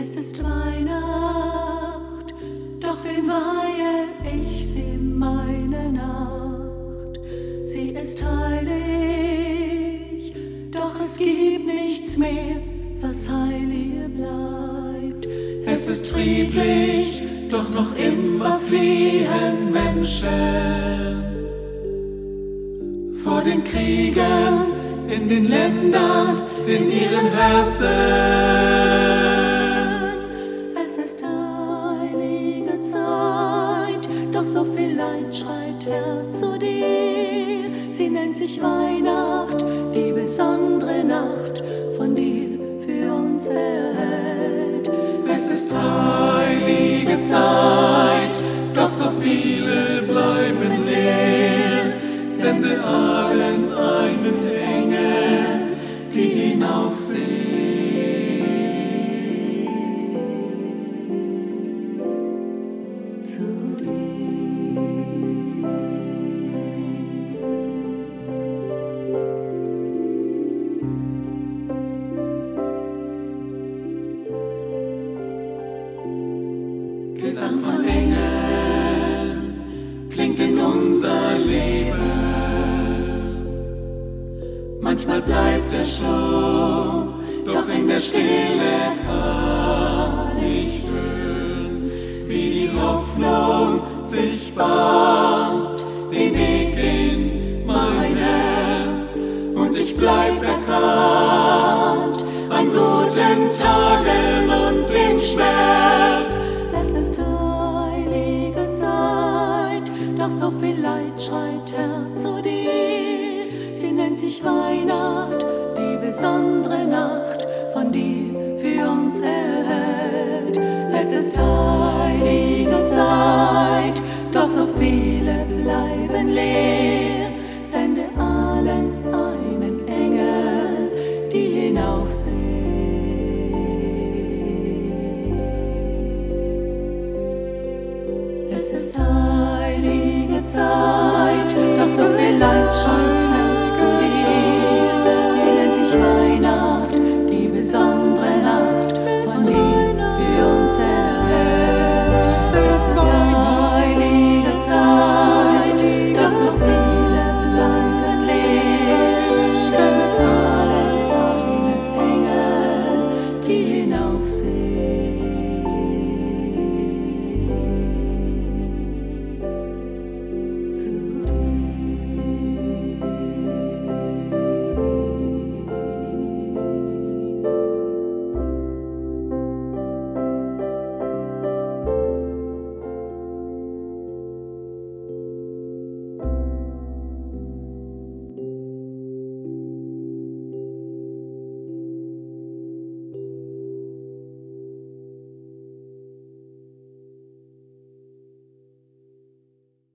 Es ist Weihnacht, doch wem weihe ich sie meine Nacht? Sie ist heilig, doch es gibt nichts mehr, was heilig bleibt. Es ist friedlich, doch noch immer fliehen Menschen vor den Kriegen in den Ländern, in ihren Herzen. Doch so viel Leid schreit Herr zu dir. Sie nennt sich Weihnacht, die besondere Nacht von dir für uns erhält. Es ist heilige Zeit, doch so viele bleiben leer. Sende allen einen Engel, die hinaufsehen. Gesang von Engeln klingt in unser Leben. Manchmal bleibt er stumm, doch in der Stille kann ich hören, wie die Hoffnung sich bahnt, den Weg in mein Herz. Und ich bleib erkannt doch so viel Leid schreit Herr zu dir. Sie nennt sich Weihnacht, die besondere Nacht von dir für uns erhält. Es ist heilige Zeit, doch so viele bleiben leer.